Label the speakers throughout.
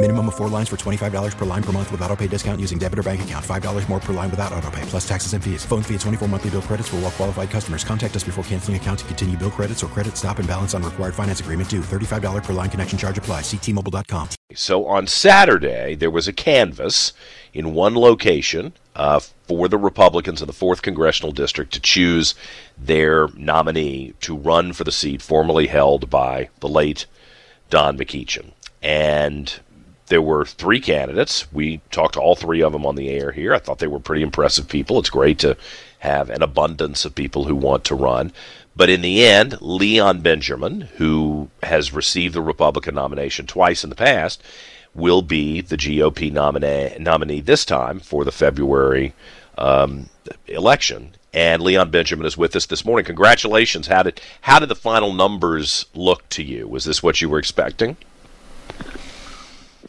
Speaker 1: Minimum of four lines for $25 per line per month with auto pay discount using debit or bank account. $5 more per line without auto pay, plus taxes and fees. Phone fee at 24 monthly bill credits for all well qualified customers. Contact us before canceling account to continue bill credits or credit stop and balance on required finance agreement due. $35 per line connection charge apply. Ctmobile.com.
Speaker 2: So on Saturday, there was a canvas in one location uh, for the Republicans in the 4th Congressional District to choose their nominee to run for the seat formerly held by the late Don McEachin. And there were three candidates. We talked to all three of them on the air here. I thought they were pretty impressive people. It's great to have an abundance of people who want to run. But in the end, Leon Benjamin, who has received the Republican nomination twice in the past, will be the GOP nominee, nominee this time for the February um, election. And Leon Benjamin is with us this morning. Congratulations! How did how did the final numbers look to you? Was this what you were expecting?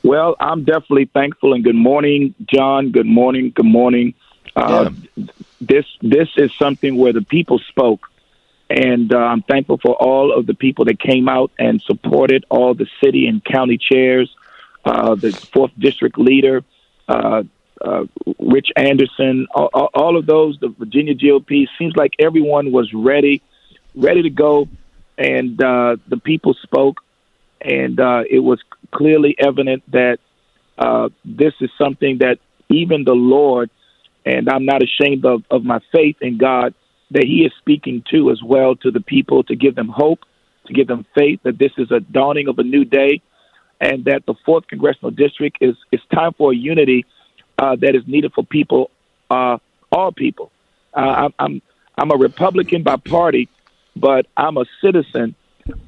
Speaker 3: Well, I'm definitely thankful and good morning, John. Good morning. Good morning. Uh, yeah. This this is something where the people spoke, and uh, I'm thankful for all of the people that came out and supported all the city and county chairs, uh, the fourth district leader, uh, uh, Rich Anderson, all, all of those, the Virginia GOP. Seems like everyone was ready, ready to go, and uh, the people spoke, and uh, it was clearly evident that uh, this is something that even the Lord, and I'm not ashamed of, of my faith in God, that He is speaking to as well to the people to give them hope, to give them faith that this is a dawning of a new day, and that the fourth congressional district is it's time for a unity uh, that is needed for people, uh, all people. Uh, I'm I'm a Republican by party, but I'm a citizen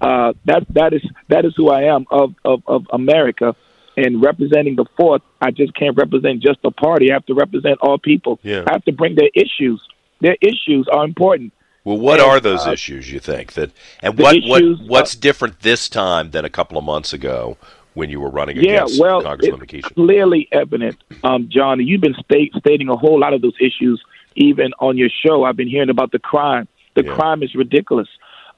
Speaker 3: uh, that that is that is who I am of, of, of America. And representing the fourth, I just can't represent just a party. I have to represent all people.
Speaker 2: Yeah.
Speaker 3: I have to bring their issues. Their issues are important.
Speaker 2: Well, what and, are those uh, issues you think that, and what, issues, what what's uh, different this time than a couple of months ago when you were running
Speaker 3: yeah,
Speaker 2: against
Speaker 3: well,
Speaker 2: Congressman
Speaker 3: it's? Clearly evident, um, John. You've been state, stating a whole lot of those issues even on your show. I've been hearing about the crime. The
Speaker 2: yeah.
Speaker 3: crime is ridiculous.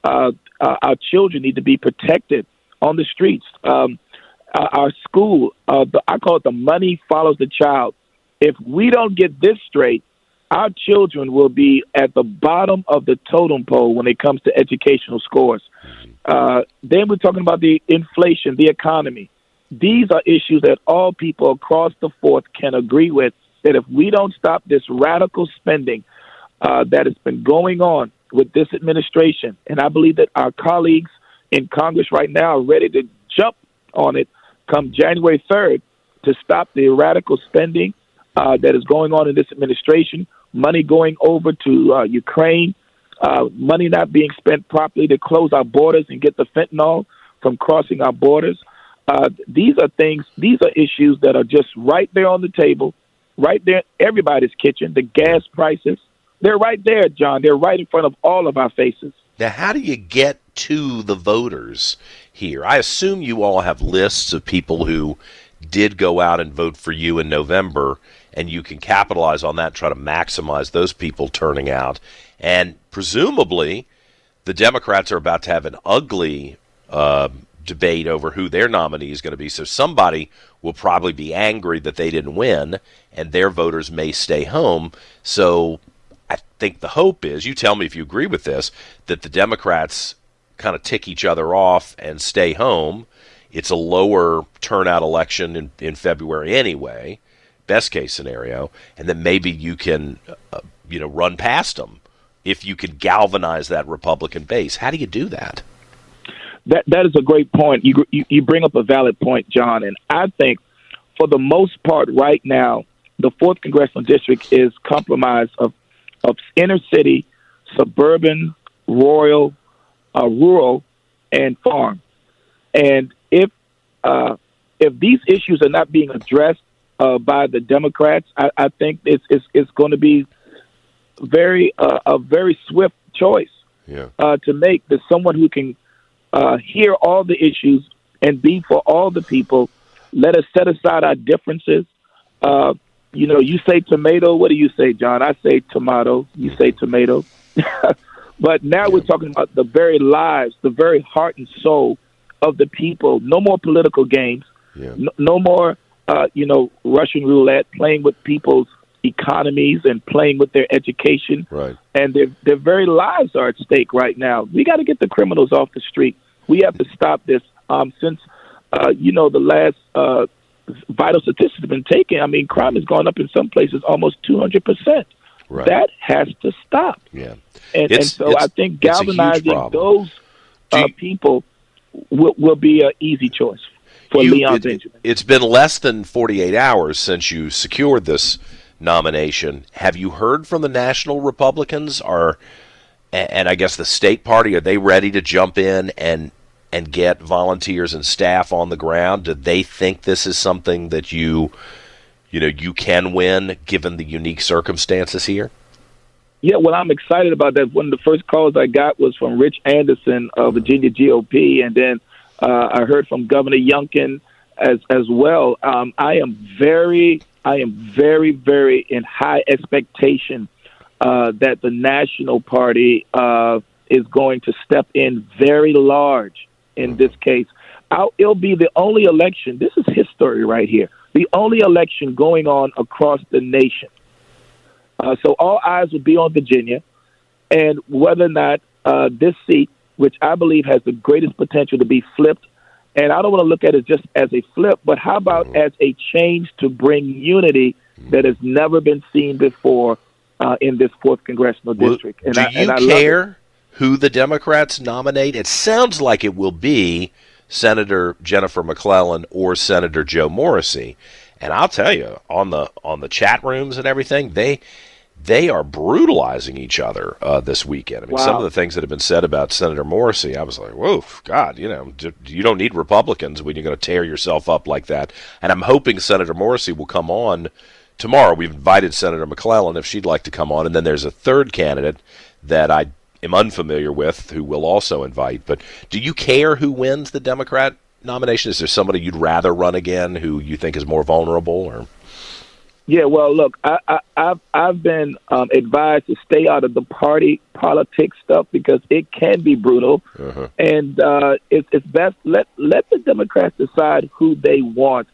Speaker 3: Uh, uh, our children need to be protected on the streets. Um, uh, our school, uh, the, I call it the money follows the child. If we don't get this straight, our children will be at the bottom of the totem pole when it comes to educational scores. Uh, then we're talking about the inflation, the economy. These are issues that all people across the fourth can agree with. That if we don't stop this radical spending uh, that has been going on with this administration. And I believe that our colleagues in Congress right now are ready to jump on it come January 3rd to stop the radical spending uh, that is going on in this administration, money going over to uh, Ukraine, uh, money not being spent properly to close our borders and get the fentanyl from crossing our borders. Uh, these are things, these are issues that are just right there on the table, right there, in everybody's kitchen. The gas prices, they're right there, John. They're right in front of all of our faces.
Speaker 2: Now, how do you get to the voters here? I assume you all have lists of people who did go out and vote for you in November, and you can capitalize on that, try to maximize those people turning out. And presumably, the Democrats are about to have an ugly uh, debate over who their nominee is going to be. So somebody will probably be angry that they didn't win, and their voters may stay home. So I think the hope is, you tell me if you agree with this, that the Democrats kind of tick each other off and stay home. It's a lower turnout election in, in February anyway, best case scenario, and then maybe you can, uh, you know, run past them if you could galvanize that Republican base. How do you do that?
Speaker 3: That that is a great point. You you, you bring up a valid point, John, and I think for the most part right now, the fourth congressional district is compromised of of inner city, suburban, rural, uh, rural, and farm. And if uh, if these issues are not being addressed uh, by the Democrats, I, I think it's it's, it's going to be very uh, a very swift choice
Speaker 2: yeah.
Speaker 3: uh, to make. That someone who can uh, hear all the issues and be for all the people. Let us set aside our differences. You know, you say tomato. What do you say, John? I say tomato. You say tomato. but now we're talking about the very lives, the very heart and soul of the people. No more political games.
Speaker 2: Yeah.
Speaker 3: No, no more, uh, you know, Russian roulette, playing with people's economies and playing with their education.
Speaker 2: Right.
Speaker 3: And their their very lives are at stake right now. We got to get the criminals off the street. We have to stop this. Um, since uh, you know the last uh, vital statistics have been taken, I mean, crime has gone up in some places almost two hundred percent.
Speaker 2: Right.
Speaker 3: That has to stop.
Speaker 2: yeah.
Speaker 3: And, and so I think galvanizing those uh,
Speaker 2: you-
Speaker 3: people will, will be an easy choice for
Speaker 2: You-
Speaker 3: Leon
Speaker 2: it,
Speaker 3: Benjamin.
Speaker 2: It's been less than 48 hours since you secured this nomination. Have you heard from the national Republicans? Are and I guess the state party are they ready to jump in and and get volunteers and staff on the ground? Do they think this is something that you you know you can win given the unique circumstances here?
Speaker 3: Yeah, well, I'm excited about that. One of the first calls I got was from Rich Anderson of Virginia GOP, and then uh, I heard from Governor Youngkin as as well. Um, I am very, I am very, very in high expectation uh, that the National Party uh, is going to step in very large in this case. I'll, it'll be the only election. This is history right here. The only election going on across the nation. Uh, so all eyes will be on Virginia, and whether or not uh, this seat, which I believe has the greatest potential to be flipped, and I don't want to look at it just as a flip, but how about as a change to bring unity that has never been seen before uh, in this fourth congressional
Speaker 2: Well,
Speaker 3: district? And
Speaker 2: do
Speaker 3: I,
Speaker 2: you
Speaker 3: and I love
Speaker 2: care who the Democrats nominate? It sounds like it will be Senator Jennifer McClellan or Senator Joe Morrissey. And I'll tell you, on the on the chat rooms and everything, they they are brutalizing each other uh, this weekend. I mean, some of the things that have been said about Senator Morrissey, I was like, "Whoa, God! You know, d- you don't need Republicans when you're going to tear yourself up like that." And I'm hoping Senator Morrissey will come on tomorrow. We've invited Senator McClellan if she'd like to come on, and then there's a third candidate that I am unfamiliar with who will also invite. But do you care who wins the Democrat nomination? Is there somebody you'd rather run again who you think is more vulnerable? Or
Speaker 3: Yeah, well, look, I, I, I've I've been um, advised to stay out of the party politics stuff because it can be brutal, and uh, it's it's best let let the Democrats decide who they want,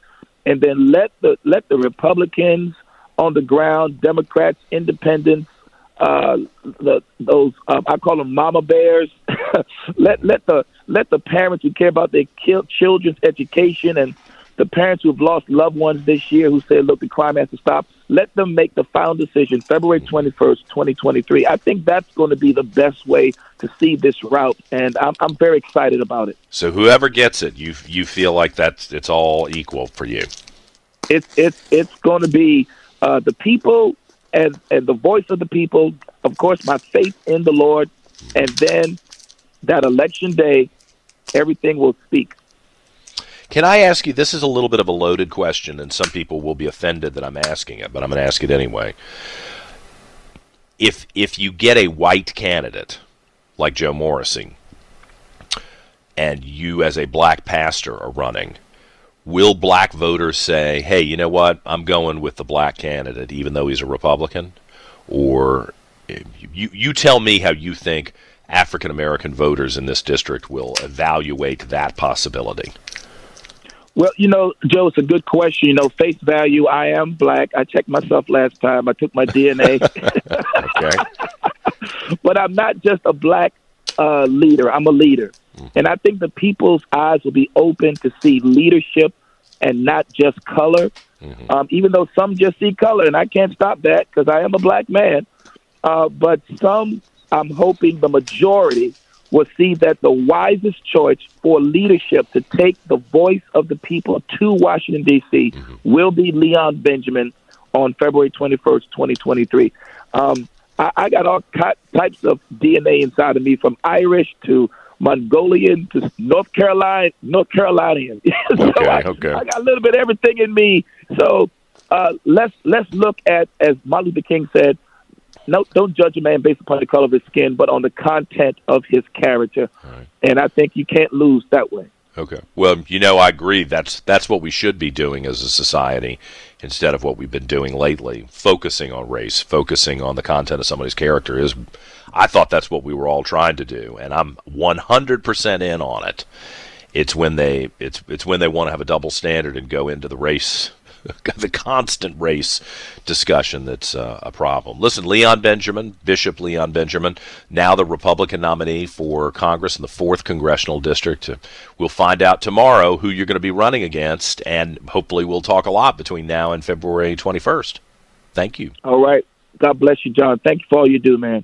Speaker 3: and then let the let the Republicans on the ground, Democrats, Independents, uh, the those um, I call them mama bears. let let the let the parents who care about their children's education and the parents who've lost loved ones this year who say, look, the crime has to stop, let them make the final decision February 21st, 2023. I think that's going to be the best way to see this route, and I'm, I'm very excited about it.
Speaker 2: so whoever gets it, you you feel like that's it's all equal for you.
Speaker 3: It's, it's, it's going to be uh, the people and, and the voice of the people, of course, my faith in the Lord, and then that election day, everything will speak.
Speaker 2: Can I ask you? This is a little bit of a loaded question, and some people will be offended that I'm asking it, but I'm going to ask it anyway. If if you get a white candidate like Joe Morrissey, and you as a black pastor are running, will black voters say, "Hey, you know what? I'm going with the black candidate, even though he's a Republican"? Or you you tell me how you think African American voters in this district will evaluate that possibility.
Speaker 3: Well, you know, Joe, it's a good question. You know, face value, I am black. I checked myself last time. I took my DNA.
Speaker 2: Okay.
Speaker 3: but I'm not just a black uh, leader. I'm a leader. And I think the people's eyes will be open to see leadership and not just color. Um, even though some just see color, and I can't stop that because I am a black man. Uh, but some I'm hoping the majority will see that the wisest choice for leadership to take the voice of the people to Washington, D.C. Mm-hmm. will be Leon Benjamin on February 21st, 2023. Um, I, I, got all types of DNA inside of me, from Irish to Mongolian to North Carolina, North Carolinian. so
Speaker 2: okay,
Speaker 3: I,
Speaker 2: okay.
Speaker 3: I got a little bit of everything in me. So uh, let's let's look at, as Martin Luther King said, no, don't judge a man based upon the color of his skin, but on the content of his character. Right. And I think you can't lose that way.
Speaker 2: Okay. Well, you know, I agree. That's that's what we should be doing as a society instead of what we've been doing lately, focusing on race, focusing on the content of somebody's character is I thought that's what we were all trying to do, and I'm 100% in on it. It's when they it's it's when they want to have a double standard and go into the race the constant race discussion that's uh, a problem. Listen, Leon Benjamin, Bishop Leon Benjamin, now the Republican nominee for Congress in the 4th Congressional District. Uh, we'll find out tomorrow who you're going to be running against, and hopefully we'll talk a lot between now and February 21st. Thank you.
Speaker 3: All right. God bless you, John. Thank you for all you do, man.